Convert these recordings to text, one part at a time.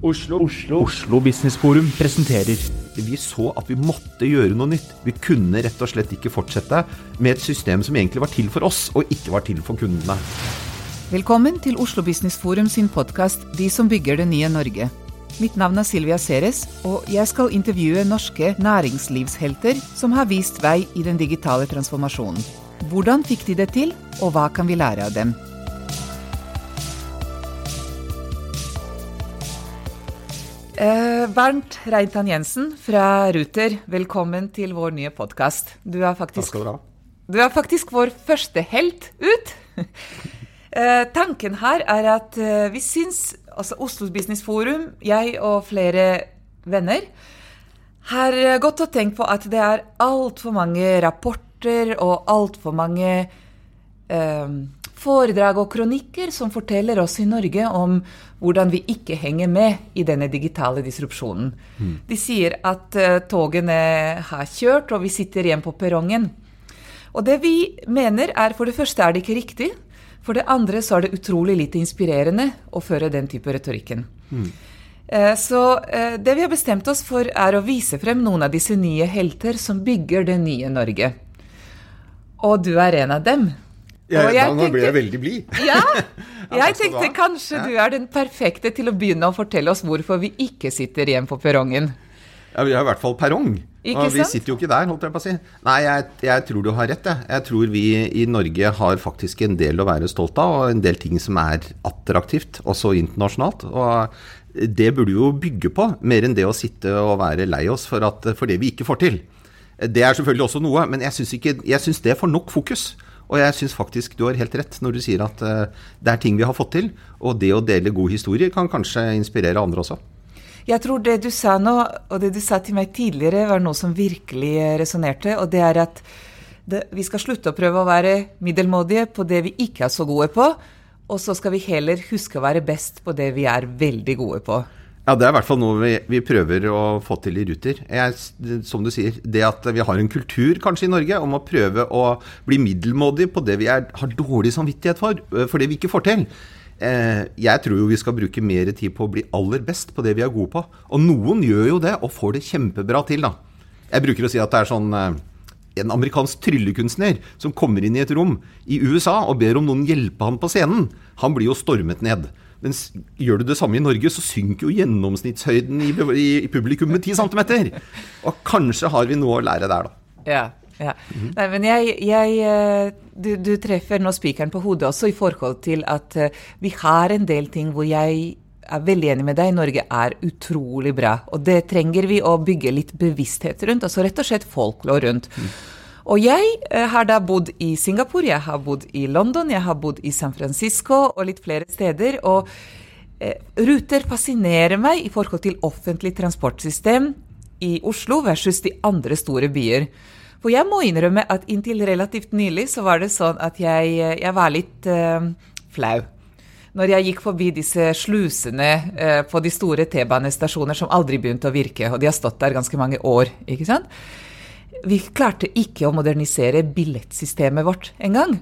Oslo. Oslo. Oslo Business Forum presenterer. Vi så at vi måtte gjøre noe nytt. Vi kunne rett og slett ikke fortsette med et system som egentlig var til for oss, og ikke var til for kundene. Velkommen til Oslo Business Forum sin podkast De som bygger det nye Norge. Mitt navn er Silvia Ceres, og jeg skal intervjue norske næringslivshelter som har vist vei i den digitale transformasjonen. Hvordan fikk de det til, og hva kan vi lære av dem? Bernt Reitan Jensen fra Ruter, velkommen til vår nye podkast. Du, er du er faktisk vår første helt ut. Eh, tanken her er at eh, vi syns, altså Oslo Business Forum, jeg og flere venner, har eh, gått og tenkt på at det er altfor mange rapporter og altfor mange eh, foredrag og kronikker som forteller oss i Norge om hvordan vi ikke henger med i denne digitale disrupsjonen. De sier at eh, togene har kjørt, og vi sitter igjen på perrongen. Og det vi mener er, for det første er det ikke riktig. For det andre så er det utrolig lite inspirerende å føre den type retorikken. Eh, Så eh, det vi har bestemt oss for, er å vise frem noen av disse nye helter som bygger det nye Norge. Og du er en av dem. Og jeg tenkte- veldig blid. Ja! Ja, Jeg tenkte kanskje du er den perfekte til å begynne å fortelle oss hvorfor vi ikke sitter igjen på perrongen. Ja, vi har i hvert fall perrong. Ikke og vi sant? sitter jo ikke der, holdt jeg på å si. Nei, jeg, jeg tror du har rett, jeg. Jeg tror vi i Norge har faktisk en del å være stolt av, og en del ting som er attraktivt, også internasjonalt. Og det burde jo bygge på, mer enn det å sitte og være lei oss for, at, for det vi ikke får til. Det er selvfølgelig også noe, men jeg syns jeg syns det får nok fokus. Og jeg syns faktisk du har helt rett når du sier at eh, det er ting vi har fått til. Og det å dele gode historier kan kanskje inspirere andre også. Jeg tror det du sa nå, og det du sa til meg tidligere, var noe som virkelig resonnerte, og det er at det, vi skal slutte å prøve å være middelmådige på det vi ikke er så gode på, og så skal vi heller huske å være best på det vi er veldig gode på. Ja, det er i hvert fall noe vi, vi prøver å få til i Ruter. Jeg, som du sier, det at vi har en kultur kanskje i Norge om å prøve å bli middelmådig på det vi er, har dårlig samvittighet for, for det vi ikke får til. Eh, jeg tror jo vi skal bruke mer tid på å bli aller best på det vi er gode på. Og noen gjør jo det, og får det kjempebra til, da. Jeg bruker å si at det er sånn eh, en amerikansk tryllekunstner som kommer inn i et rom i USA og ber om noen hjelpe han på scenen. Han blir jo stormet ned. Mens gjør du det samme i Norge, så synker jo gjennomsnittshøyden i, i, i publikum med 10 cm. Og kanskje har vi noe å lære der, da. Ja. ja. Nei, men jeg, jeg eh, du, du treffer nå spikeren på hodet også i forhold til at eh, vi har en del ting hvor jeg er veldig enig med deg. Norge er utrolig bra. Og det trenger vi å bygge litt bevissthet rundt. Altså rett og slett folklore rundt. Og jeg eh, har da bodd i Singapore, jeg har bodd i London, jeg har bodd i San Francisco og litt flere steder. Og eh, ruter fascinerer meg i forhold til offentlig transportsystem i Oslo versus de andre store byer. For jeg må innrømme at inntil relativt nylig så var det sånn at jeg, jeg var litt uh, flau. Når jeg gikk forbi disse slusene uh, på de store T-banestasjoner som aldri begynte å virke, og de har stått der ganske mange år, ikke sant? Vi klarte ikke å modernisere billettsystemet vårt engang.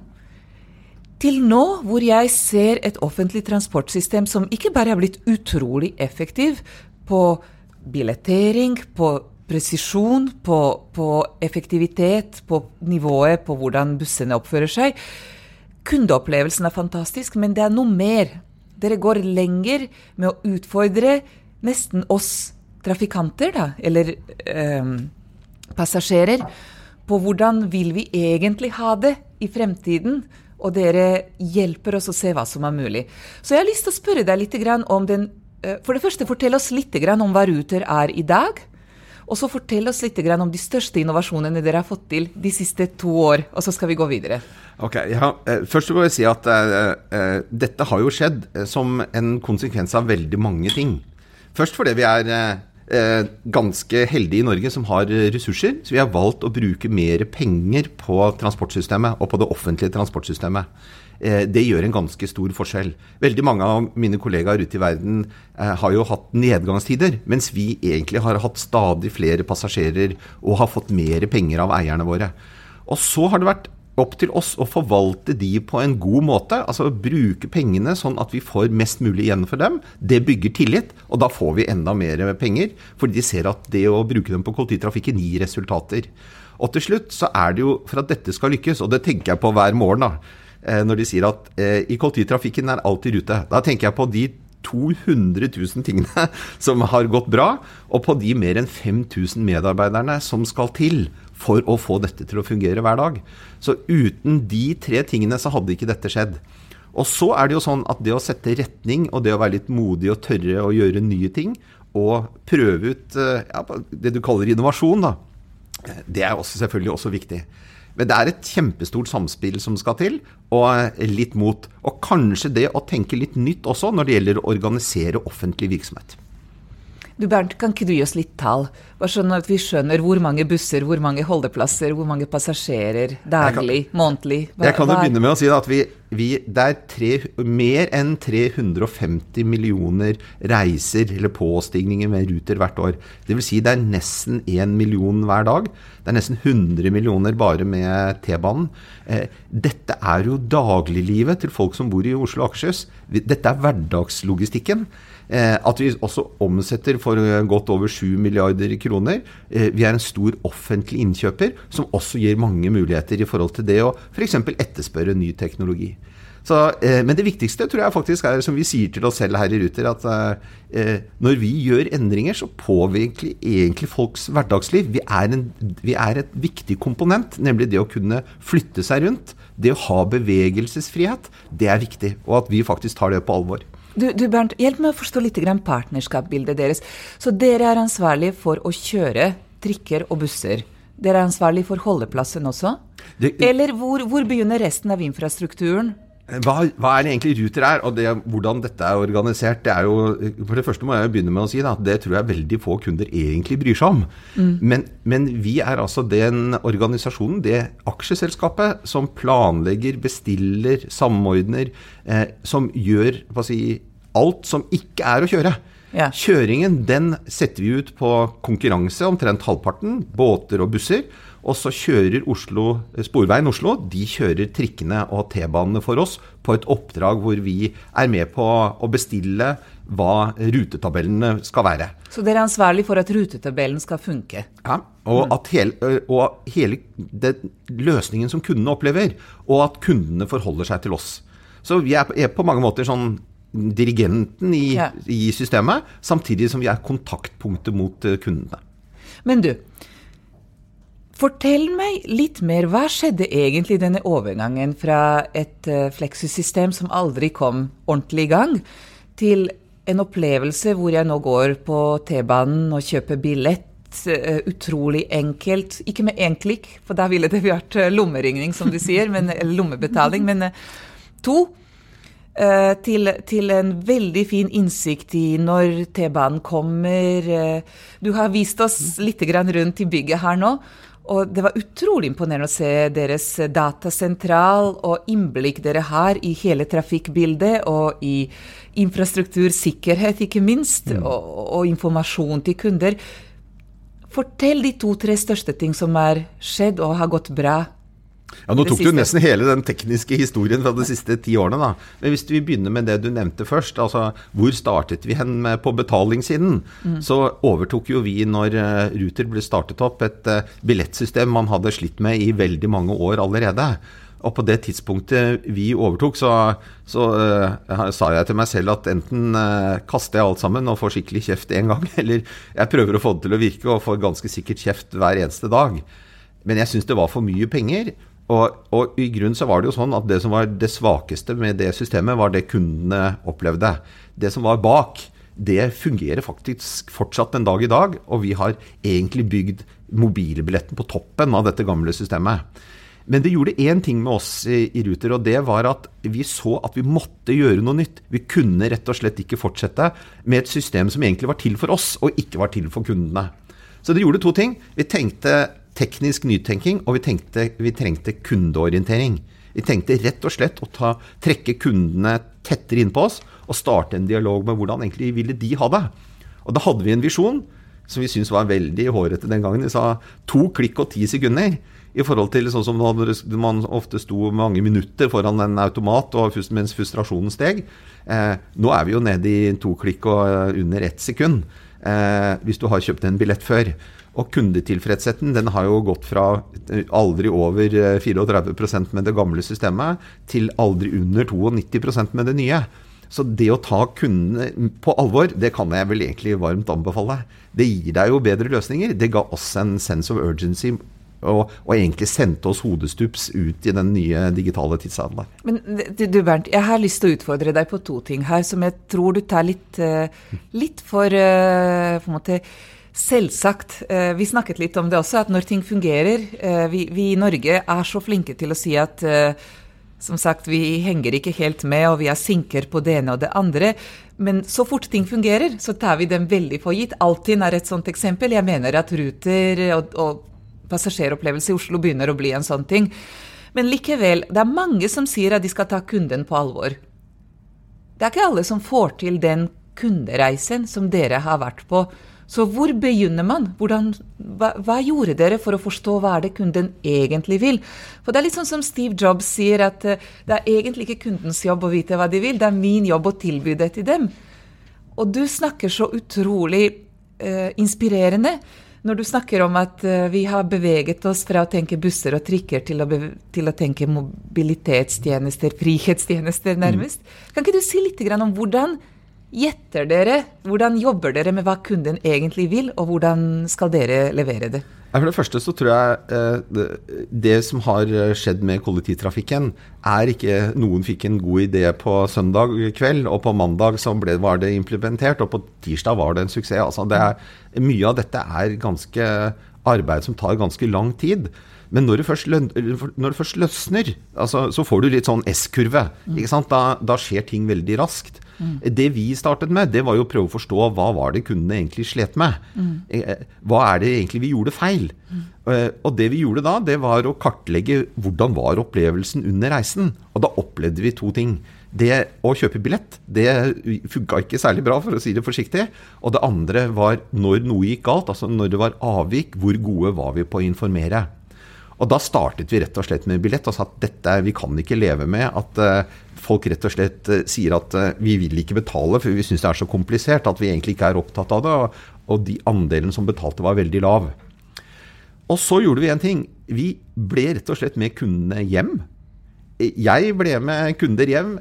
Til nå hvor jeg ser et offentlig transportsystem som ikke bare har blitt utrolig effektiv på billettering, på presisjon, på, på effektivitet, på nivået på hvordan bussene oppfører seg. Kundeopplevelsen er fantastisk, men det er noe mer. dere går lenger med å utfordre nesten oss trafikanter, da, eller eh, passasjerer, på hvordan vil vi egentlig ha det i fremtiden. Og dere hjelper oss å se hva som er mulig. Så jeg har lyst til å spørre deg litt om den eh, For det første, fortell oss litt om hva Ruter er i dag. Og så fortell oss litt om de største innovasjonene dere har fått til de siste to år. Og så skal vi gå videre. Ok, ja, eh, Først må jeg si at uh, dette har jo skjedd som en konsekvens av veldig mange ting. Først fordi vi er ganske heldige i Norge som har ressurser. Så vi har valgt å bruke mer penger på transportsystemet og på det offentlige transportsystemet. Det gjør en ganske stor forskjell. Veldig mange av mine kollegaer ute i verden har jo hatt nedgangstider, mens vi egentlig har hatt stadig flere passasjerer og har fått mer penger av eierne våre. Og så har det vært opp til oss å forvalte de på en god måte. Altså bruke pengene sånn at vi får mest mulig igjen for dem. Det bygger tillit, og da får vi enda mer penger. Fordi de ser at det å bruke dem på kollektivtrafikken gir resultater. Og til slutt så er det jo for at dette skal lykkes, og det tenker jeg på hver morgen da, eh, når de sier at eh, i kollektivtrafikken er alt i rute. Da tenker jeg på de 200 000 tingene som har gått bra, og på de mer enn 5000 medarbeiderne som skal til for å få dette til å fungere hver dag. Så uten de tre tingene så hadde ikke dette skjedd. Og så er det jo sånn at det å sette retning og det å være litt modig og tørre å gjøre nye ting, og prøve ut eh, ja, det du kaller innovasjon, da, det er også selvfølgelig også viktig. Men det er et kjempestort samspill som skal til, og litt mot. Og kanskje det å tenke litt nytt også når det gjelder å organisere offentlig virksomhet. Du Bernt, kan ikke du gi oss litt tall? Bare sånn at vi skjønner hvor mange busser, hvor mange holdeplasser, hvor mange passasjerer daglig, kan, månedlig? Hva, jeg kan jo begynne med å si at vi, vi, det er tre, mer enn 350 millioner reiser eller påstigninger med Ruter hvert år. Dvs. Si det er nesten 1 million hver dag. Det er nesten 100 millioner bare med T-banen. Eh, dette er jo dagliglivet til folk som bor i Oslo og Akershus. Dette er hverdagslogistikken. Eh, at vi også omsetter for eh, godt over 7 milliarder kroner. Eh, vi er en stor offentlig innkjøper, som også gir mange muligheter i forhold til det å f.eks. etterspørre ny teknologi. Så, men det viktigste tror jeg faktisk er, som vi sier til oss selv her i Ruter, at når vi gjør endringer, så påvirker egentlig folks hverdagsliv. Vi er, en, vi er, et viktig komponent, nemlig det å kunne flytte seg rundt. Det å ha bevegelsesfrihet, det er viktig. Og at vi faktisk tar det på alvor. Du, du, Bernt, hjelp meg å forstå litt partnerskapsbildet deres. Så dere er ansvarlige for å kjøre trikker og busser. Dere er ansvarlige for holdeplassen også? Det, Eller hvor, hvor, begynner resten av infrastrukturen? Hva, hva, er det egentlig Ruter er, og det, hvordan dette er organisert? det er jo, For det første må jeg begynne med å si da, at det tror jeg veldig få kunder egentlig bryr seg om. Mm. Men, men, vi er altså den organisasjonen, det aksjeselskapet, som planlegger, bestiller, samordner, eh, som gjør si, alt som ikke er å kjøre. Ja. Kjøringen den setter vi ut på konkurranse, omtrent halvparten. Båter og busser. Og så kjører Oslo, Sporveien Oslo de kjører trikkene og T-banene for oss på et oppdrag hvor vi er med på å bestille hva rutetabellene skal være. Så dere er ansvarlig for at rutetabellen skal funke? Ja, og at hele, og hele løsningen som kundene opplever, og at kundene forholder seg til oss. Så vi er på mange måter sånn dirigenten i, ja. i systemet, samtidig som vi er kontaktpunktet mot eh, kundene. Men du, Fortell meg litt mer. Hva skjedde egentlig denne overgangen fra et uh, Flexus-system som aldri kom ordentlig i gang, til en opplevelse hvor jeg nå går på T-banen og kjøper billett? Uh, utrolig enkelt. Ikke med én klikk, for da ville det vært uh, lommeringning, som du sier, men, eller lommebetaling. Men to. Til, til, en veldig fin innsikt i når T-banen kommer. Du har vist oss litt rundt i bygget her nå. Og det var utrolig imponerende å se deres datasentral og innblikk dere har i hele trafikkbildet og i infrastruktursikkerhet, ikke minst, mm. og, og, informasjon til kunder. Fortell de to-tre største ting som har skjedd og har gått bra ja, Nå tok du nesten hele den tekniske historien fra de siste ti årene. da. Men hvis vi begynner med det du nevnte først, altså hvor startet vi hen på betalingssiden? Mm. Så overtok jo vi, når uh, Ruter ble startet opp, et uh, billettsystem man hadde slitt med i veldig mange år allerede. Og på det tidspunktet vi overtok, så, så uh, sa jeg til meg selv at enten uh, kaster jeg alt sammen og får skikkelig kjeft én gang, eller jeg prøver å få det til å virke og får ganske sikkert kjeft hver eneste dag. Men jeg syns det var for mye penger. Og, og, i grunn så var det jo sånn at det som var det svakeste med det systemet, var det kundene opplevde. Det som var bak, det fungerer faktisk fortsatt en dag i dag. Og vi har egentlig bygd mobilbilletten på toppen av dette gamle systemet. Men det gjorde én ting med oss i, i, Ruter, og det var at vi så at vi måtte gjøre noe nytt. Vi kunne rett og slett ikke fortsette med et system som egentlig var til for oss, og ikke var til for kundene. Så det gjorde to ting. Vi tenkte teknisk nytenking, og vi, tenkte, vi trengte kundeorientering. Vi tenkte rett og slett å ta, trekke kundene tettere inn på oss og starte en dialog med hvordan egentlig ville de ha det. Og da hadde vi en visjon som vi syntes var veldig hårete den gangen. Vi sa to klikk og ti sekunder. I forhold til sånn som man ofte sto mange minutter foran en automat og mens frustrasjonen steg. Eh, nå er vi jo nede i to klikk og under ett sekund. Eh, hvis du har kjøpt en billett før. Og kundetilfredsheten den har jo gått fra aldri over 34 eh, med det gamle systemet, til aldri under 92% med det nye. Så det å ta kundene på alvor, det kan jeg vel egentlig varmt anbefale. Det gir deg jo bedre løsninger. Det ga oss en sense of urgency og, og, egentlig sendte oss hodestups ut i den nye digitale tidsalderen. Men du Bernt, jeg har lyst til å utfordre deg på to ting her som jeg tror du tar litt, eh, litt for eh, på en måte Selvsagt. Eh, vi snakket litt om det også, at når ting fungerer eh, Vi, vi i Norge er så flinke til å si at eh, som sagt, vi henger ikke helt med, og vi er sinker på det ene og det andre. Men så fort ting fungerer, så tar vi dem veldig for gitt. Altinn er et sånt eksempel. Jeg mener at Ruter og, og passasjeropplevelse i Oslo begynner å bli en sånn ting. Men likevel, det er mange som sier at de skal ta kunden på alvor. Det er ikke alle som får til den kundereisen som dere har vært på. Så hvor begynner man? Hvordan, hva, hva, gjorde dere for å forstå hva er det kunden egentlig vil? For det er litt sånn som Steve Jobs sier, at uh, det er egentlig ikke kundens jobb å vite hva de vil, det er min jobb å tilby det til dem. Og du snakker så utrolig eh, inspirerende når du snakker om at eh, vi har beveget oss fra å tenke busser og trikker til å, til å tenke mobilitetstjenester, frihetstjenester, nærmest. Mm. Kan ikke du si litt om hvordan Gjetter dere? Hvordan jobber dere med hva kunden egentlig vil, og hvordan skal dere levere det? For det første så tror jeg eh, det som har skjedd med kollektivtrafikken, er ikke noen fikk en god idé på søndag kveld, og på mandag så ble, var det implementert, og på tirsdag var det en suksess. Altså det er, mye av dette er ganske arbeid som tar ganske lang tid. Men når det først, først løsner, altså, så får du litt sånn S-kurve. Mm. Da, da skjer ting veldig raskt. Mm. Det vi startet med, det var jo å prøve å forstå hva var det kundene egentlig slet med. Mm. Eh, hva er det egentlig vi gjorde feil? Mm. Eh, og det vi gjorde da, det var å kartlegge hvordan var opplevelsen under reisen. Og da opplevde vi to ting. Det å kjøpe billett, det funka ikke særlig bra, for å si det forsiktig. Og det andre var når noe gikk galt, altså når det var avvik, hvor gode var vi på å informere. Og da startet vi rett og slett med billett og sa at dette, vi kan ikke leve med at uh, folk rett og slett uh, sier at uh, vi vil ikke betale, for vi syns det er så komplisert at vi egentlig ikke er opptatt av det. Og de andelen som betalte, var veldig lav. Og så gjorde vi en ting. Vi ble rett og slett med kundene hjem. Jeg ble med kunder hjem.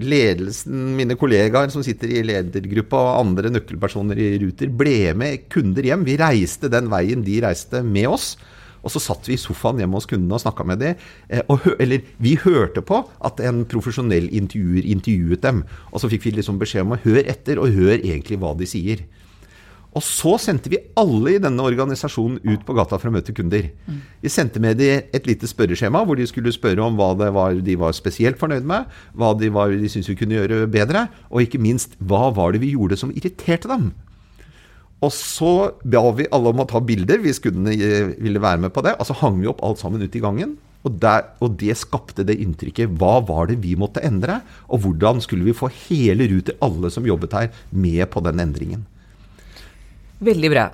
Ledelsen, mine kollegaer som sitter i ledergruppa og andre nøkkelpersoner i Ruter, ble med kunder hjem. Vi reiste den veien de reiste med oss. Og så satt vi i sofaen hjemme hos kundene og snakka med dem. Eh, eller vi hørte på at en profesjonell intervjuer intervjuet dem. Og så fikk vi liksom beskjed om å høre etter, og høre egentlig hva de sier. Og så sendte vi alle i denne organisasjonen ut på gata for å møte kunder. Mm. Vi sendte med dem et lite spørreskjema hvor de skulle spørre om hva det var de var spesielt fornøyd med, hva de, var, de syntes vi kunne gjøre bedre, og ikke minst hva var det vi gjorde som irriterte dem. Og så ba vi alle om å ta bilder hvis kundene eh, ville være med på det. Og så hang vi opp alt sammen ute i gangen. Og, der, og, det skapte det inntrykket. Hva var det vi måtte endre? Og hvordan skulle vi få hele Ruter, alle som jobbet her, med på den endringen? Veldig bra.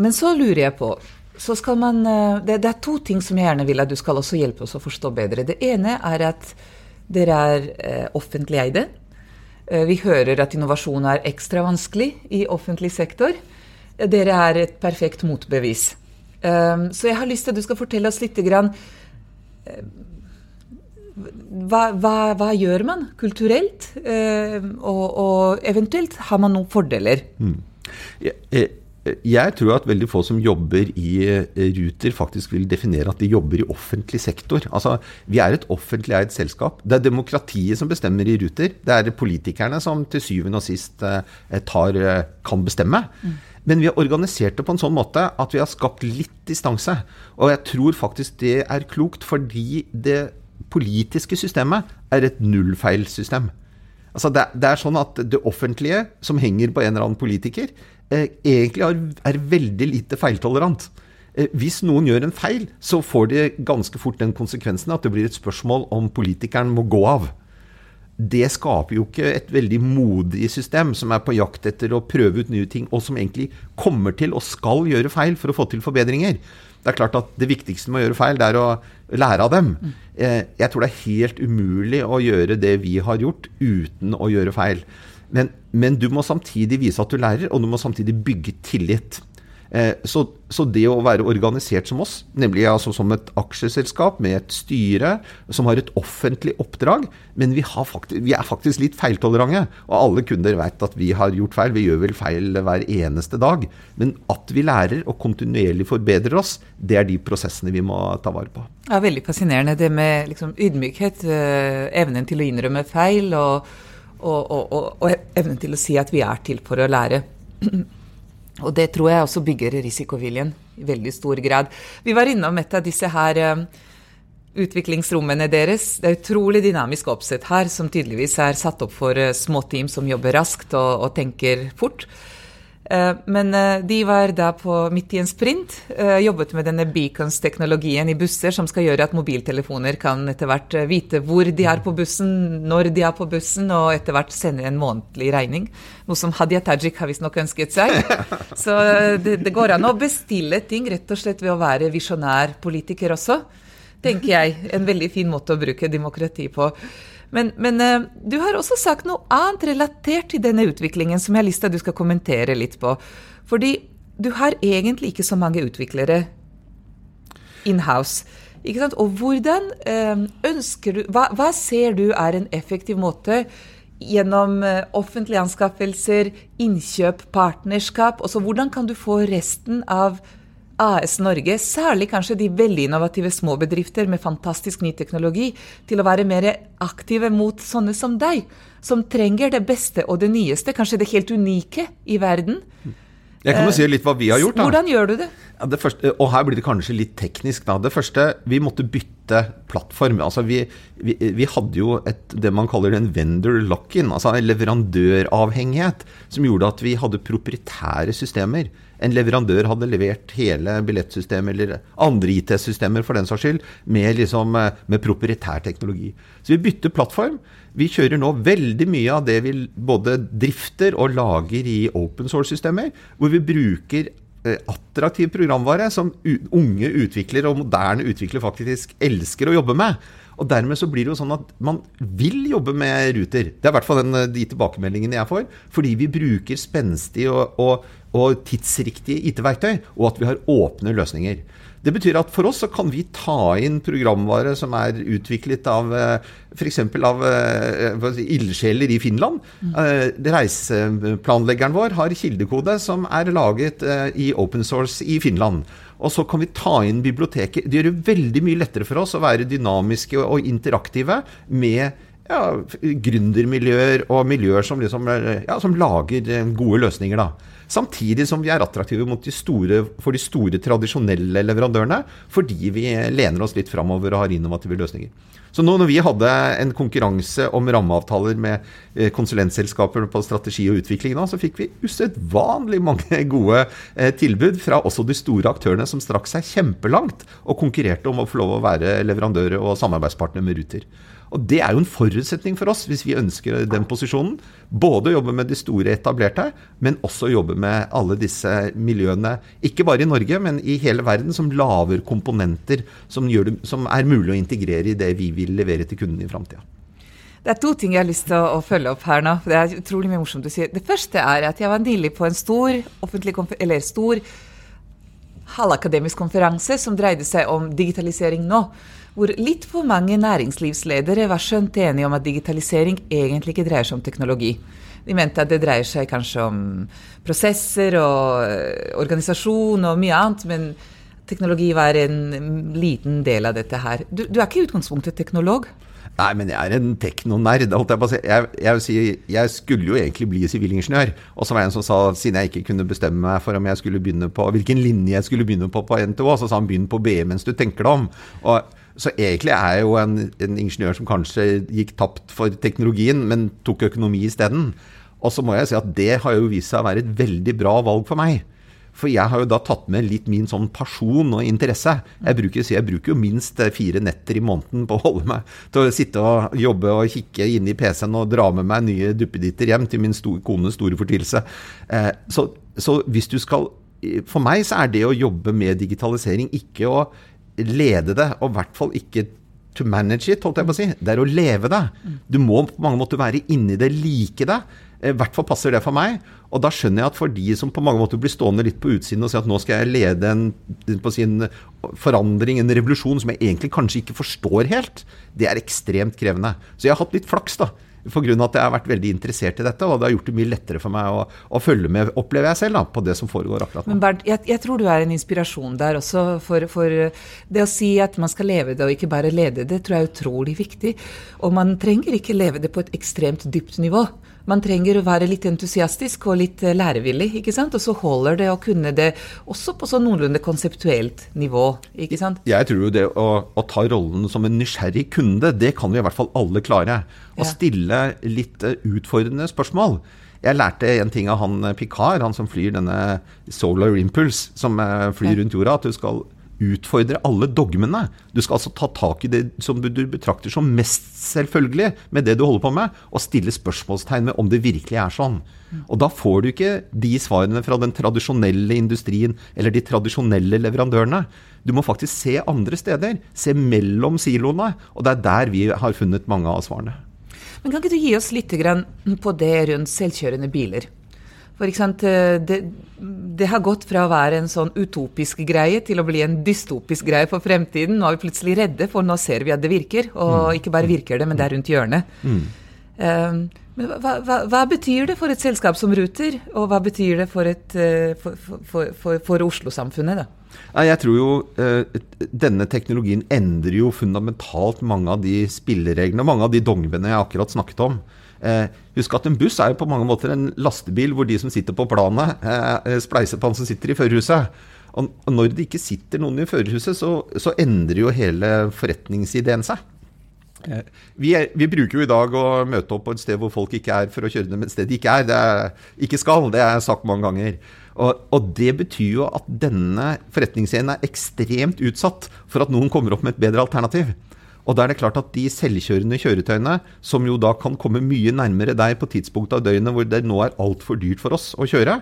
Men så lurer jeg på så skal man, eh, det, det, er to ting som jeg gjerne vil at du skal også hjelpe oss å forstå bedre. Det ene er at dere er eh, offentlig eide. Vi hører at innovasjon er ekstra vanskelig i offentlig sektor. Dere er et perfekt motbevis. Um, så jeg har lyst til at du skal fortelle oss litt grann, uh, hva, hva, hva, gjør man kulturelt? Eh, og, og, eventuelt har man noen fordeler? Mm. Jeg, jeg, tror at veldig få som jobber i Ruter, faktisk vil definere at de jobber i offentlig sektor. Altså, Vi er et offentlig eid selskap. Det er demokratiet som bestemmer i Ruter. Det er politikerne som til syvende og sist tar, kan bestemme. Mm. Men vi har organisert det på en sånn måte at vi har skapt litt distanse. Og jeg tror faktisk det er klokt, fordi det politiske systemet er et nullfeilsystem. Altså det, det, er sånn at det offentlige, som henger på en eller annen politiker, eh, egentlig er, er, veldig lite feiltolerant. Eh, hvis noen gjør en feil, så får det ganske fort den konsekvensen at det blir et spørsmål om politikeren må gå av det skaper jo ikke et veldig modig system som er på jakt etter å prøve ut nye ting, og som egentlig kommer til og skal gjøre feil for å få til forbedringer. Det er klart at det viktigste med å gjøre feil, det er å lære av dem. Eh, jeg tror det er helt umulig å gjøre det vi har gjort, uten å gjøre feil. Men, men du må samtidig vise at du lærer, og du må samtidig bygge tillit. Eh, så, så, det å være organisert som oss, nemlig altså som et aksjeselskap med et styre som har et offentlig oppdrag, men vi, faktisk, vi er faktisk litt feiltolerante. Og alle kunder vet at vi har gjort feil. Vi gjør vel feil hver eneste dag. Men at vi lærer og kontinuerlig forbedrer oss, det er de prosessene vi må ta vare på. Ja, Veldig fascinerende det med liksom ydmykhet, eh, evnen til å innrømme feil, og, og, og, og evnen til å si at vi er til for å lære. Og det tror jeg også bygger risikoviljen i veldig stor grad. Vi var innom et av disse her uh, utviklingsrommene deres. Det er utrolig dynamisk oppsett her, som tydeligvis er satt opp for uh, små team som jobber raskt og, og tenker fort. Eh, men eh, de var da på, midt i en sprint, eh, jobbet med denne beacons-teknologien i busser som skal gjøre at mobiltelefoner kan etter hvert vite hvor de er på bussen, når de er på bussen, og etter hvert sende en månedlig regning. Noe som Hadia Tajik har visstnok ønsket seg. Så det, det går an å bestille ting rett og slett ved å være visjonær politiker også, tenker jeg. En veldig fin måte å bruke demokrati på. Men, men uh, du har også sagt noe annet relatert til denne utviklingen som jeg har lyst til at du skal kommentere litt på. Fordi du har egentlig ikke så mange utviklere in-house. Ikke sant? Og hvordan uh, ønsker du hva, hva, ser du er en effektiv måte gjennom uh, offentlige anskaffelser, innkjøp, partnerskap? Også hvordan kan du få resten av AS Norge, særlig kanskje de veldig innovative små bedrifter med fantastisk ny teknologi, til å være mer aktive mot sånne som deg, som trenger det beste og det nyeste, kanskje det helt unike i verden. Jeg kan jo si litt hva vi har gjort. da. Hvordan gjør du det? Ja, det første, og her blir det kanskje litt teknisk. da. Det første, vi måtte bytte plattform. Altså vi, vi, vi hadde jo et, det man kaller en vendor lock-in, altså en leverandøravhengighet, som gjorde at vi hadde proprietære systemer en leverandør hadde levert hele billettsystemet, eller andre IT-systemer for den saks skyld, med, liksom, eh, med proprietær teknologi. Så vi bytter plattform. Vi kjører nå veldig mye av det vi både drifter og lager i open source-systemer, hvor vi bruker eh, attraktiv programvare som unge utviklere og moderne utviklere faktisk elsker å jobbe med. Og dermed så blir det jo sånn at man vil jobbe med Ruter. Det er i hvert fall de tilbakemeldingene jeg får. Fordi vi bruker spenstige og, og, og tidsriktige IT-verktøy, og at vi har åpne løsninger. Det betyr at for oss så kan vi ta inn programvare som er utviklet av eh, f.eks. av uh, ildsjeler i Finland. Uh, reiseplanleggeren vår har kildekode som er laget i open source i Finland. Og så kan vi ta inn biblioteket. Det gjør det veldig mye lettere for oss å være dynamiske og interaktive med ja, gründermiljøer og miljøer som, liksom, ja, som lager gode løsninger. da. Samtidig som vi er attraktive de store, for de store, tradisjonelle leverandørene, fordi vi lener oss litt framover og har innovative løsninger. Så nå når vi hadde en konkurranse om rammeavtaler med eh, konsulentselskaper på strategi og utvikling, da, så fikk vi usedvanlig mange gode eh, tilbud fra også de store aktørene som strakk seg kjempelangt og konkurrerte om å få lov å være leverandører og samarbeidspartner med Ruter. Og Det er jo en forutsetning for oss hvis vi ønsker den posisjonen. Både å jobbe med de store etablerte, men også å jobbe med alle disse miljøene. Ikke bare i Norge, men i hele verden, som lager komponenter som, det, som er mulig å integrere i det vi vil levere til kundene i framtida. Det er to ting jeg har lyst til å, å, følge opp her nå. Det er utrolig mye morsomt du sier. Det første er at jeg var nylig på en stor offentlig eller stor halvakademisk konferanse som dreide seg om digitalisering nå. Hvor litt for mange næringslivsledere var skjønt enige om at digitalisering egentlig ikke dreier seg om teknologi. De mente at det dreier seg kanskje om prosesser og eh, organisasjon og mye annet, men teknologi var en liten del av dette her. Du, du er ikke i utgangspunktet teknolog? Nei, men jeg er en teknonerd. Jeg, jeg, jeg, jeg, skulle jo egentlig bli sivilingeniør. Og så var det en som sa, siden jeg ikke kunne bestemme meg for om jeg skulle begynne på, hvilken linje jeg skulle begynne på på NTO, så sa han begynn på BE mens du tenker deg om. Og, så egentlig er jeg jo en, en, ingeniør som kanskje gikk tapt for teknologien, men tok økonomi isteden. Og så må jeg si at det har jo vist seg å være et veldig bra valg for meg. For jeg har jo da tatt med litt min sånn pasjon og interesse. Jeg bruker, jeg bruker, jo minst eh, fire netter i måneden på å holde meg til å sitte og jobbe og kikke inn i PC-en og dra med meg nye duppeditter hjem til min store, kones store fortvilelse. Eh, så, så hvis du skal For meg så er det å jobbe med digitalisering ikke å lede det, og i hvert fall ikke to manage it, holdt jeg på å si. Det er å leve det. Du må på mange måter være inni det, like det. I hvert fall passer det for meg. Og da skjønner jeg at for de som på mange måter blir stående litt på utsiden og sier at nå skal jeg lede en, på sin forandring, en revolusjon, som jeg egentlig kanskje ikke forstår helt, det er ekstremt krevende. Så jeg har hatt litt flaks, da. For grunn av at jeg har vært veldig interessert i dette, og det har gjort det mye lettere for meg å, å følge med, opplever jeg selv, da, på det som foregår akkurat nå. Men Bernt, jeg, jeg, tror du er en inspirasjon der også, for, for, det å si at man skal leve det og ikke bare lede det, tror jeg er utrolig viktig. Og man trenger ikke leve det på et ekstremt dypt nivå. Man trenger å være litt entusiastisk og litt eh, lærevillig, ikke sant? og så holder det å kunne det også på sånn noenlunde konseptuelt nivå. ikke sant? Jeg tror jo det å, å, ta rollen som en nysgjerrig kunde, det kan vi i hvert fall alle klare. Å ja. stille litt eh, utfordrende spørsmål. Jeg lærte en ting av han eh, Picard, han som flyr denne Solar Impulse, som flyr rundt jorda, at du skal utfordre alle dogmene. Du skal altså ta tak i det som du betrakter som mest selvfølgelig med det du holder på med, og stille spørsmålstegn med om det virkelig er sånn. Og da får du ikke de svarene fra den tradisjonelle industrien eller de tradisjonelle leverandørene. Du må faktisk se andre steder. Se mellom siloene. Og det er der vi har funnet mange av svarene. Men Kan ikke du gi oss litt på det rundt selvkjørende biler? For det, det, har gått fra å være en sånn utopisk greie til å bli en dystopisk greie for fremtiden. Nå er vi plutselig redde, for nå ser vi at det virker. Og mm. ikke bare virker det, men det er rundt hjørnet. Mm. Um, men hva, hva, hva, betyr det for et selskap som Ruter, og hva betyr det for, et, eh, for, for, for, Oslo-samfunnet? da? Jeg tror jo denne teknologien endrer jo fundamentalt mange av de spillereglene og mange av de dogmene jeg akkurat snakket om. Eh, husk at en buss er jo på mange måter en lastebil hvor de som sitter på planet, eh, spleiser på han som sitter i førerhuset. Og, og når det ikke sitter noen i førerhuset, så, så, endrer jo hele forretningsideen seg. Eh, vi, er, vi, bruker jo i dag å møte opp på et sted hvor folk ikke er, for å kjøre dem et sted de ikke er. Det er ikke skal, det er sagt mange ganger. Og, og, det betyr jo at denne forretningsscenen er ekstremt utsatt for at noen kommer opp med et bedre alternativ. Og da er det klart at de selvkjørende kjøretøyene, som jo da kan komme mye nærmere deg på tidspunktet av døgnet hvor det nå er altfor dyrt for oss å kjøre,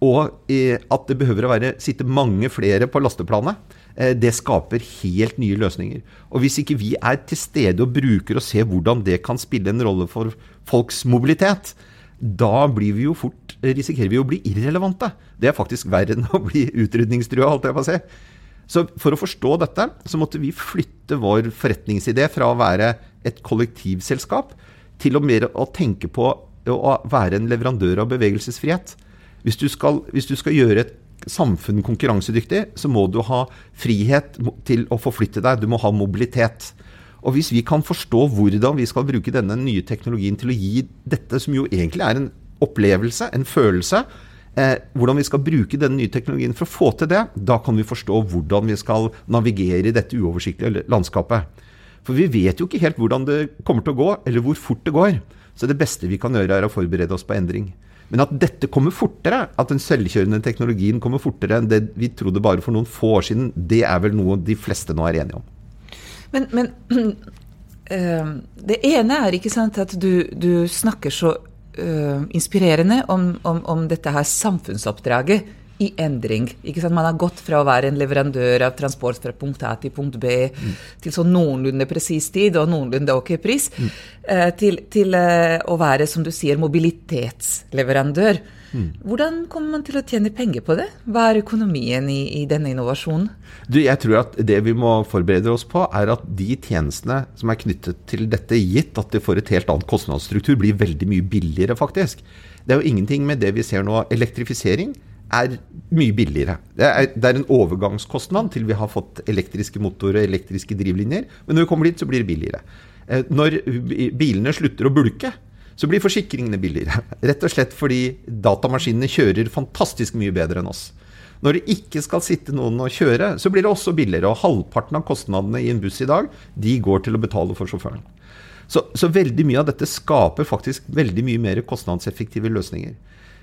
og at det behøver å være, sitte mange flere på lasteplanet, eh, det skaper helt nye løsninger. Og hvis ikke vi er til stede og bruker og ser hvordan det kan spille en rolle for folks mobilitet, da blir vi jo fort, risikerer vi å bli irrelevante. Det er faktisk verre enn å bli utrydningstrua, holdt jeg på å si. Så for å forstå dette, så måtte vi flytte vår forretningsidé fra å være et kollektivselskap til å mer å tenke på å være en leverandør av bevegelsesfrihet. Hvis du skal, hvis du skal gjøre et samfunn konkurransedyktig, så må du ha frihet til å forflytte deg. Du må ha mobilitet. Og hvis vi kan forstå hvordan vi skal bruke denne nye teknologien til å gi dette, som jo egentlig er en opplevelse, en følelse, hvordan vi skal bruke denne nye teknologien for å få til det, da kan vi forstå hvordan vi skal navigere i dette uoversiktlige landskapet. For vi vet jo ikke helt hvordan det kommer til å gå, eller hvor fort det går. Så det beste vi kan gjøre, er å forberede oss på endring. Men at dette kommer fortere, at den selvkjørende teknologien kommer fortere enn det vi trodde bare for noen få år siden, det er vel noe de fleste nå er enige om. Men, men uh, det ene er ikke sant at du, du snakker så uh, inspirerende om, om, om, dette her samfunnsoppdraget i endring. Ikke sant? Man har gått fra å være en leverandør av transport fra punkt A til punkt B mm. til sånn noenlunde presis tid og noenlunde ok pris, mm. uh, til, til uh, å være, som du sier, mobilitetsleverandør. Hvordan kommer man til å tjene penger på det? Hva er økonomien i, i denne innovasjonen? Du, jeg tror at det vi må forberede oss på, er at de tjenestene som er knyttet til dette, gitt at det får et helt annet kostnadsstruktur, blir veldig mye billigere, faktisk. Det er jo ingenting med det vi ser nå. Elektrifisering er mye billigere. Det er, det er, en overgangskostnad til vi har fått elektriske motorer elektriske drivlinjer. Men når vi kommer dit, så blir det billigere. Eh, når bilene slutter å bulke, så blir forsikringene billigere. Rett og slett fordi datamaskinene kjører fantastisk mye bedre enn oss. Når det ikke skal sitte noen og kjøre, så blir det også billigere. Og halvparten av kostnadene i en buss i dag, de går til å betale for sjåføren. Så, så veldig mye av dette skaper faktisk veldig mye mer kostnadseffektive løsninger.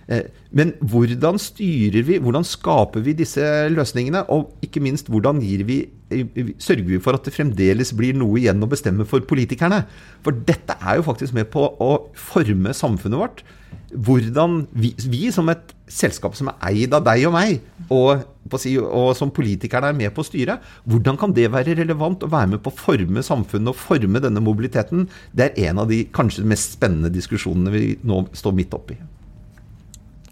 Eh, men hvordan styrer vi, hvordan skaper vi disse løsningene? Og ikke minst, hvordan vi, eh, sørger vi for at det fremdeles blir noe igjen å bestemme for politikerne? For dette er jo faktisk med på å forme samfunnet vårt. Hvordan vi, vi som et selskap som er eid av deg og meg, og, og, som politikerne er med på å styre, hvordan kan det være relevant å være med på å forme samfunnet og forme denne mobiliteten? Det er en av de kanskje mest spennende diskusjonene vi nå står midt oppi.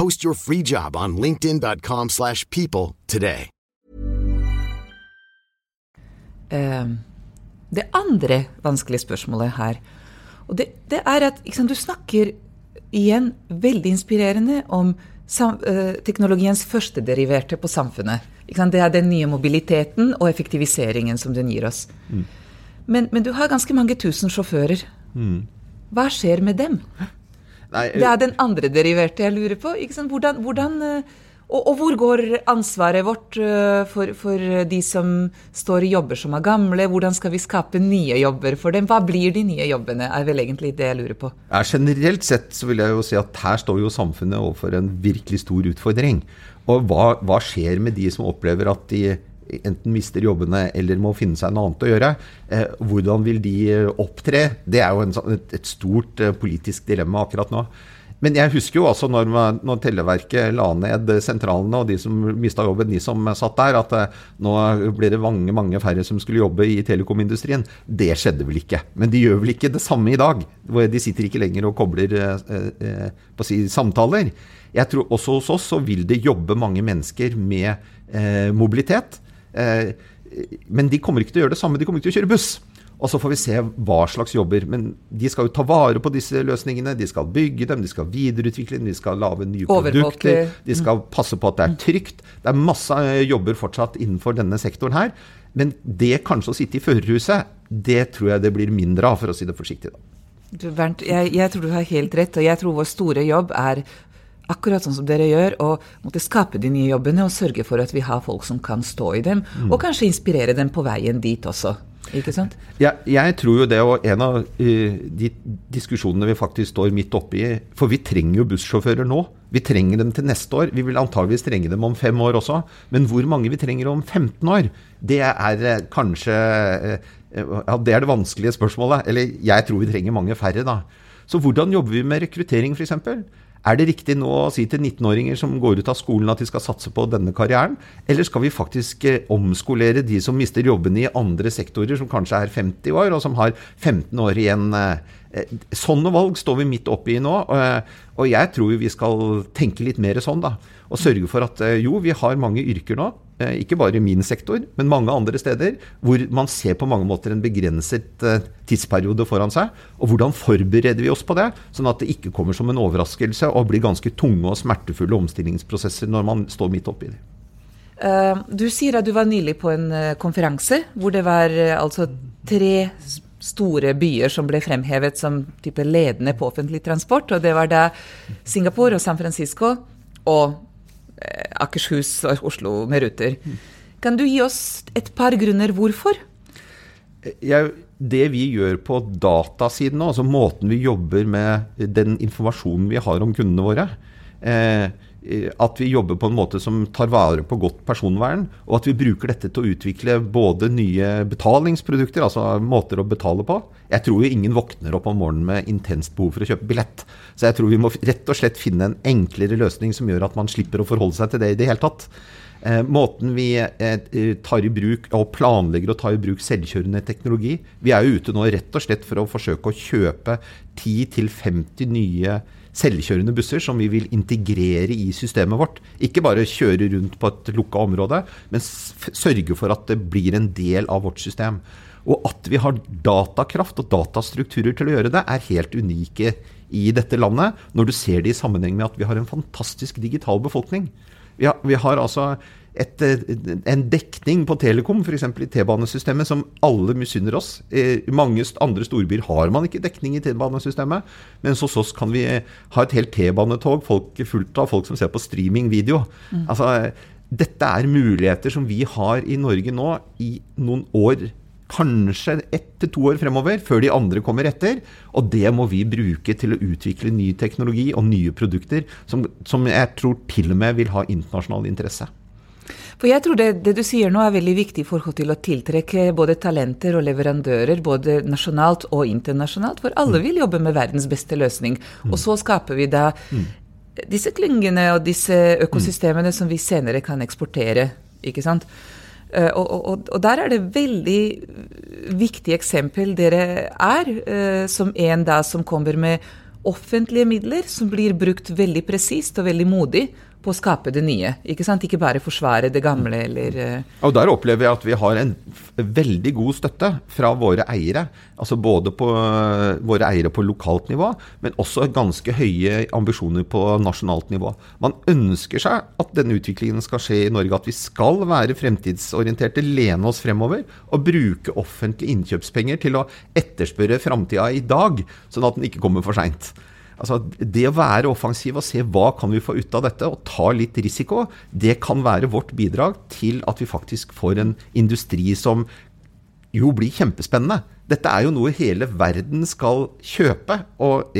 Post your free job on linkedin.com slash people today. Uh, det andre vanskelige spørsmålet her, og det, det er at liksom, du snakker igjen veldig inspirerende om sam, uh, teknologiens førstederiverte på samfunnet. Det er den nye mobiliteten og effektiviseringen som den gir oss. Mm. Men, men, du har ganske mange tusen sjåfører. Mm. Hva skjer med dem? Nei, det er den andre deriverte jeg lurer på. Hvordan, hvordan, eh, og, og, hvor går ansvaret vårt eh, for, for, de som står i jobber som er gamle? Hvordan skal vi skape nye jobber for dem? Hva blir de nye jobbene, er vel egentlig det jeg lurer på. Ja, generelt sett så vil jeg jo si at her står jo samfunnet overfor en virkelig stor utfordring. Og hva, hva skjer med de som opplever at de enten mister jobbene eller må finne seg noe annet å gjøre. Eh, hvordan vil de eh, opptre? Det er jo en, sånn, et, stort eh, politisk dilemma akkurat nå. Men jeg husker jo altså når, når Televerket la ned sentralene, og de som mista jobben, de som satt der, at nå blir det mange mange færre som skulle jobbe i telekomindustrien. Det skjedde vel ikke. Men de gjør vel ikke det samme i dag. De sitter ikke lenger og kobler eh, på si, samtaler. Jeg tror også hos oss så vil det jobbe mange mennesker med eh, mobilitet. Eh, men de kommer ikke til å gjøre det samme, de kommer ikke til å kjøre buss. Og så får vi se hva slags jobber. Men de skal jo ta vare på disse løsningene. De skal bygge dem, de skal videreutvikle dem, de skal lage nye produkter. De skal passe på at det er trygt. Det er masse eh, jobber fortsatt innenfor denne sektoren her. Men det kanskje å sitte i førerhuset, det tror jeg det blir mindre av, for å si det forsiktig. da. Du, Bernt, jeg, jeg, tror du har helt rett, og jeg tror vår store jobb er akkurat sånn som dere gjør, og måtte skape de nye jobbene og sørge for at vi har folk som kan stå i dem, mm. og kanskje inspirere dem på veien dit også. Ikke sant? Ja, jeg tror jo det, og en av uh, de diskusjonene vi faktisk står midt oppe i For vi trenger jo bussjåfører nå. Vi trenger dem til neste år. Vi vil antageligvis trenge dem om fem år også. Men hvor mange vi trenger om 15 år, det er uh, kanskje uh, ja, Det er det vanskelige spørsmålet. Eller jeg tror vi trenger mange færre, da. Så hvordan jobber vi med rekruttering, f.eks.? Er det riktig nå å si til 19-åringer som går ut av skolen at de skal satse på denne karrieren, eller skal vi faktisk eh, omskolere de som mister jobbene i andre sektorer, som kanskje er 50 år, og som har 15 år igjen? Eh, sånne valg står vi midt oppi nå, og jeg tror vi skal tenke litt mer sånn, da. Og sørge for at eh, jo, vi har mange yrker nå Eh, ikke bare i min sektor, men mange andre steder, hvor man ser på mange måter en begrenset eh, tidsperiode foran seg. Og hvordan forbereder vi oss på det, sånn at det ikke kommer som en overraskelse og blir ganske tunge og smertefulle omstillingsprosesser når man står midt oppi det. Uh, du sier at du var nylig på en konferanse hvor det var altså tre store byer som ble fremhevet som type ledende på offentlig transport. Og det var da Singapore og San Francisco og Eh, Akershus og Oslo med Ruter. Kan du gi oss et par grunner hvorfor? Jeg, det vi gjør på datasiden nå, altså måten vi jobber med den informasjonen vi har om kundene våre, Eh, at vi jobber på en måte som tar vare på godt personvern, og at vi bruker dette til å utvikle både nye betalingsprodukter, altså måter å betale på. Jeg tror jo ingen våkner opp om morgenen med intenst behov for å kjøpe billett. Så jeg tror vi må rett og slett finne en enklere løsning som gjør at man slipper å forholde seg til det i det hele tatt. Eh, måten vi eh, tar i bruk og planlegger å ta i bruk selvkjørende teknologi Vi er jo ute nå rett og slett for å forsøke å kjøpe 10-50 nye selvkjørende busser som vi vil integrere i systemet vårt. Ikke bare kjøre rundt på et lukka område, men sørge for at det blir en del av vårt system. Og at vi har datakraft og datastrukturer til å gjøre det, er helt unike i dette landet, når du ser det i sammenheng med at vi har en fantastisk digital befolkning. Vi har, vi har altså et, en dekning på Telekom, f.eks. i T-banesystemet, som alle misunner oss. I mange andre storbyer har man ikke dekning i T-banesystemet, mens hos oss kan vi ha et helt T-banetog fullt av folk som ser på streamingvideo. Mm. Altså, dette er muligheter som vi har i Norge nå i noen år kanskje ett til to år fremover, før de andre kommer etter. Og det må vi bruke til å utvikle ny teknologi og nye produkter som, som jeg tror til og med vil ha internasjonal interesse. For jeg tror det, det, du sier nå er veldig viktig i forhold til å tiltrekke både talenter og leverandører, både nasjonalt og internasjonalt, for alle mm. vil jobbe med verdens beste løsning. Og så skaper vi da mm. disse klyngene og disse økosystemene mm. som vi senere kan eksportere. ikke sant? Uh, og, og, og, der er det veldig viktig eksempel dere er, uh, som en da som kommer med offentlige midler, som blir brukt veldig presist og veldig modig på å skape det nye. Ikke sant? Ikke bare forsvare det gamle eller uh... Og Der opplever jeg at vi har en veldig god støtte fra våre eiere. Altså både på uh, våre eiere på lokalt nivå, men også ganske høye ambisjoner på nasjonalt nivå. Man ønsker seg at denne utviklingen skal skje i Norge. At vi skal være fremtidsorienterte, lene oss fremover og bruke offentlige innkjøpspenger til å etterspørre framtida i dag, sånn at den ikke kommer for seint. Altså, det å være offensiv og se hva kan vi få ut av dette, og ta litt risiko, det kan være vårt bidrag til at vi faktisk får en industri som jo blir kjempespennende. Dette er jo noe hele verden skal kjøpe og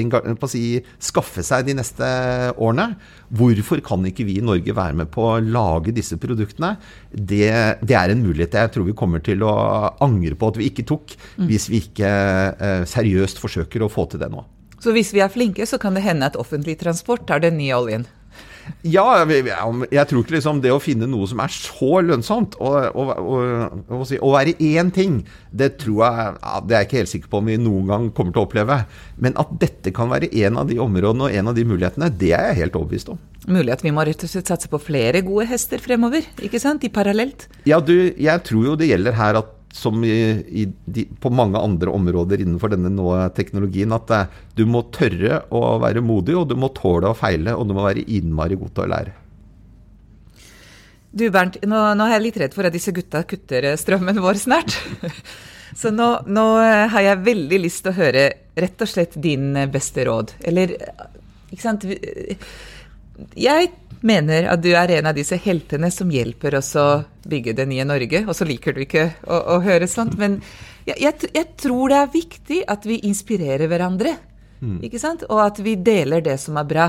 si, skaffe seg de neste årene. Hvorfor kan ikke vi i Norge være med på å lage disse produktene? Det, det er en mulighet jeg tror vi kommer til å angre på at vi ikke tok, mm. hvis vi ikke eh, seriøst forsøker å få til det nå. Så hvis vi er flinke, så kan det hende at offentlig transport tar den nye oljen? Ja, jeg tror ikke liksom det å finne noe som er så lønnsomt, og, og, og, og å være én ting, det tror jeg Det er jeg ikke helt sikker på om vi noen gang kommer til å oppleve. Men at dette kan være en av de områdene og en av de mulighetene, det er jeg helt overbevist om. Mulig at vi må rett og slett satse på flere gode hester fremover, ikke sant? I parallelt? Ja, du, jeg tror jo det gjelder her at som i, i de, på mange andre områder innenfor denne nå teknologien, at eh, du må tørre å være modig, og du må tåle å feile, og du må være innmari god til å lære. Du Bernt, nå, nå, er jeg litt redd for at disse gutta kutter strømmen vår snart. Så nå, nå, eh, har jeg veldig lyst til å høre rett og slett din beste råd. Eller, ikke sant Jeg mener at du er en av disse heltene som hjelper oss å bygge det nye Norge. Og så liker du ikke å, å høre sånt, men jeg, jeg, jeg, tror det er viktig at vi inspirerer hverandre. Mm. Ikke sant? Og at vi deler det som er bra.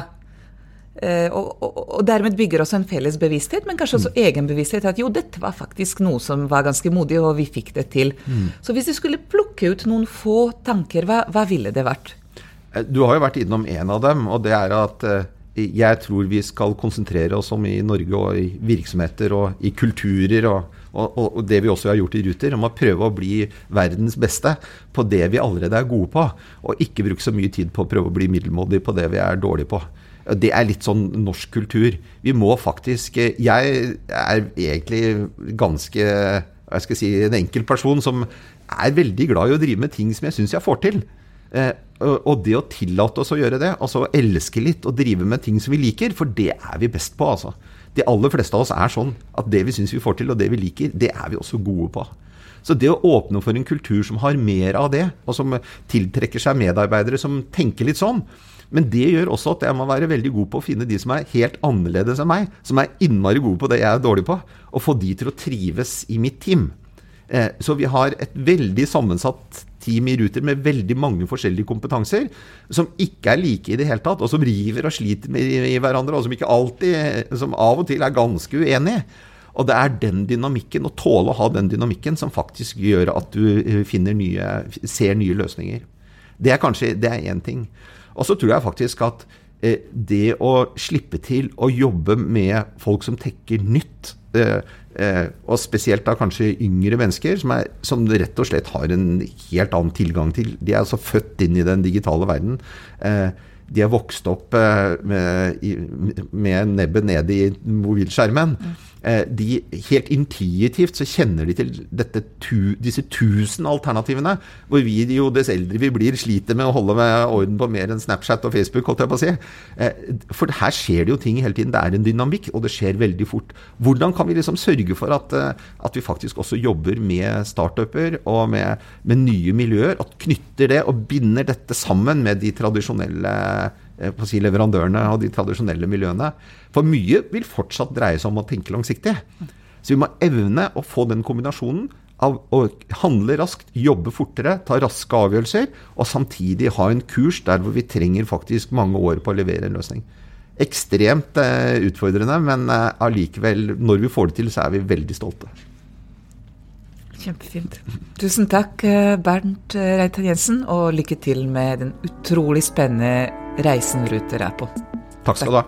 Eh, og, og, og, dermed bygger også en felles bevissthet, men kanskje også mm. egenbevissthet. At jo, dette var faktisk noe som var ganske modig, og vi fikk det til. Mm. Så hvis du skulle plukke ut noen få tanker, hva, hva ville det vært? Eh, du har jo vært innom en av dem, og det er at uh, jeg tror vi skal konsentrere oss om i Norge og i virksomheter og i kulturer og, og, og, det vi også har gjort i Ruter, om å prøve å bli verdens beste på det vi allerede er gode på, og ikke bruke så mye tid på å prøve å bli middelmådig på det vi er dårlige på. Det er litt sånn norsk kultur. Vi må faktisk Jeg er egentlig ganske jeg skal si, en enkel person som er veldig glad i å drive med ting som jeg syns jeg får til. Eh, og det å tillate oss å gjøre det, altså å elske litt og drive med ting som vi liker, for det er vi best på, altså. De aller fleste av oss er sånn at det vi syns vi får til, og det vi liker, det er vi også gode på. Så det å åpne for en kultur som har mer av det, og som tiltrekker seg medarbeidere som tenker litt sånn, men det gjør også at jeg må være veldig god på å finne de som er helt annerledes enn meg, som er innmari gode på det jeg er dårlig på, og få de til å trives i mitt team. Eh, så vi har et veldig sammensatt team i Ruter med veldig mange forskjellige kompetanser, som ikke er like i det hele tatt, og som river og sliter med hverandre, og som ikke alltid, som av og til er ganske uenige. Og det er den dynamikken, å tåle å ha den dynamikken, som faktisk gjør at du eh, nye, ser nye løsninger. Det er kanskje det er én ting. Og så tror jeg faktisk at eh, det å slippe til å jobbe med folk som tekker nytt, eh, eh, og spesielt da kanskje yngre mennesker, som, er, som, rett og slett har en helt annen tilgang til De er altså født inn i den digitale verden. Eh, de er vokst opp eh, med, med nebbet ned i mobilskjermen. Eh, de helt intuitivt så kjenner de til dette, disse tusen alternativene. Hvor vi jo, dess eldre vi blir, sliter med å holde med orden på mer enn Snapchat og Facebook. holdt jeg på å si. Eh, for her skjer det jo ting hele tiden. Det er en dynamikk, og det skjer veldig fort. Hvordan kan vi liksom sørge for at, eh, at vi faktisk også jobber med startuper og med, med nye miljøer? At knytter det og binder dette sammen med de tradisjonelle på å si leverandørene og de tradisjonelle miljøene. For mye vil fortsatt dreie seg om å tenke langsiktig. Så vi må evne å få den kombinasjonen av å handle raskt, jobbe fortere, ta raske avgjørelser, og samtidig ha en kurs der hvor vi trenger faktisk mange år på å levere en løsning. Ekstremt eh, utfordrende, men eh, allikevel, når vi får det til, så er vi veldig stolte. Kjempefint. Tusen takk, eh, Bernt eh, Reitan Jensen, og lykke til med den utrolig spennende reisen Ruter er på. Takk skal du ha.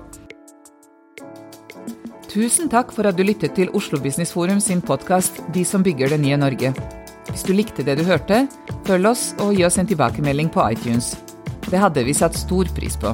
Tusen takk for at du lyttet til Oslo Business Forum sin podkast De som bygger det nye Norge. Hvis du likte det du hørte, følg oss og gi oss en tilbakemelding på iTunes. Det hadde vi satt stor pris på.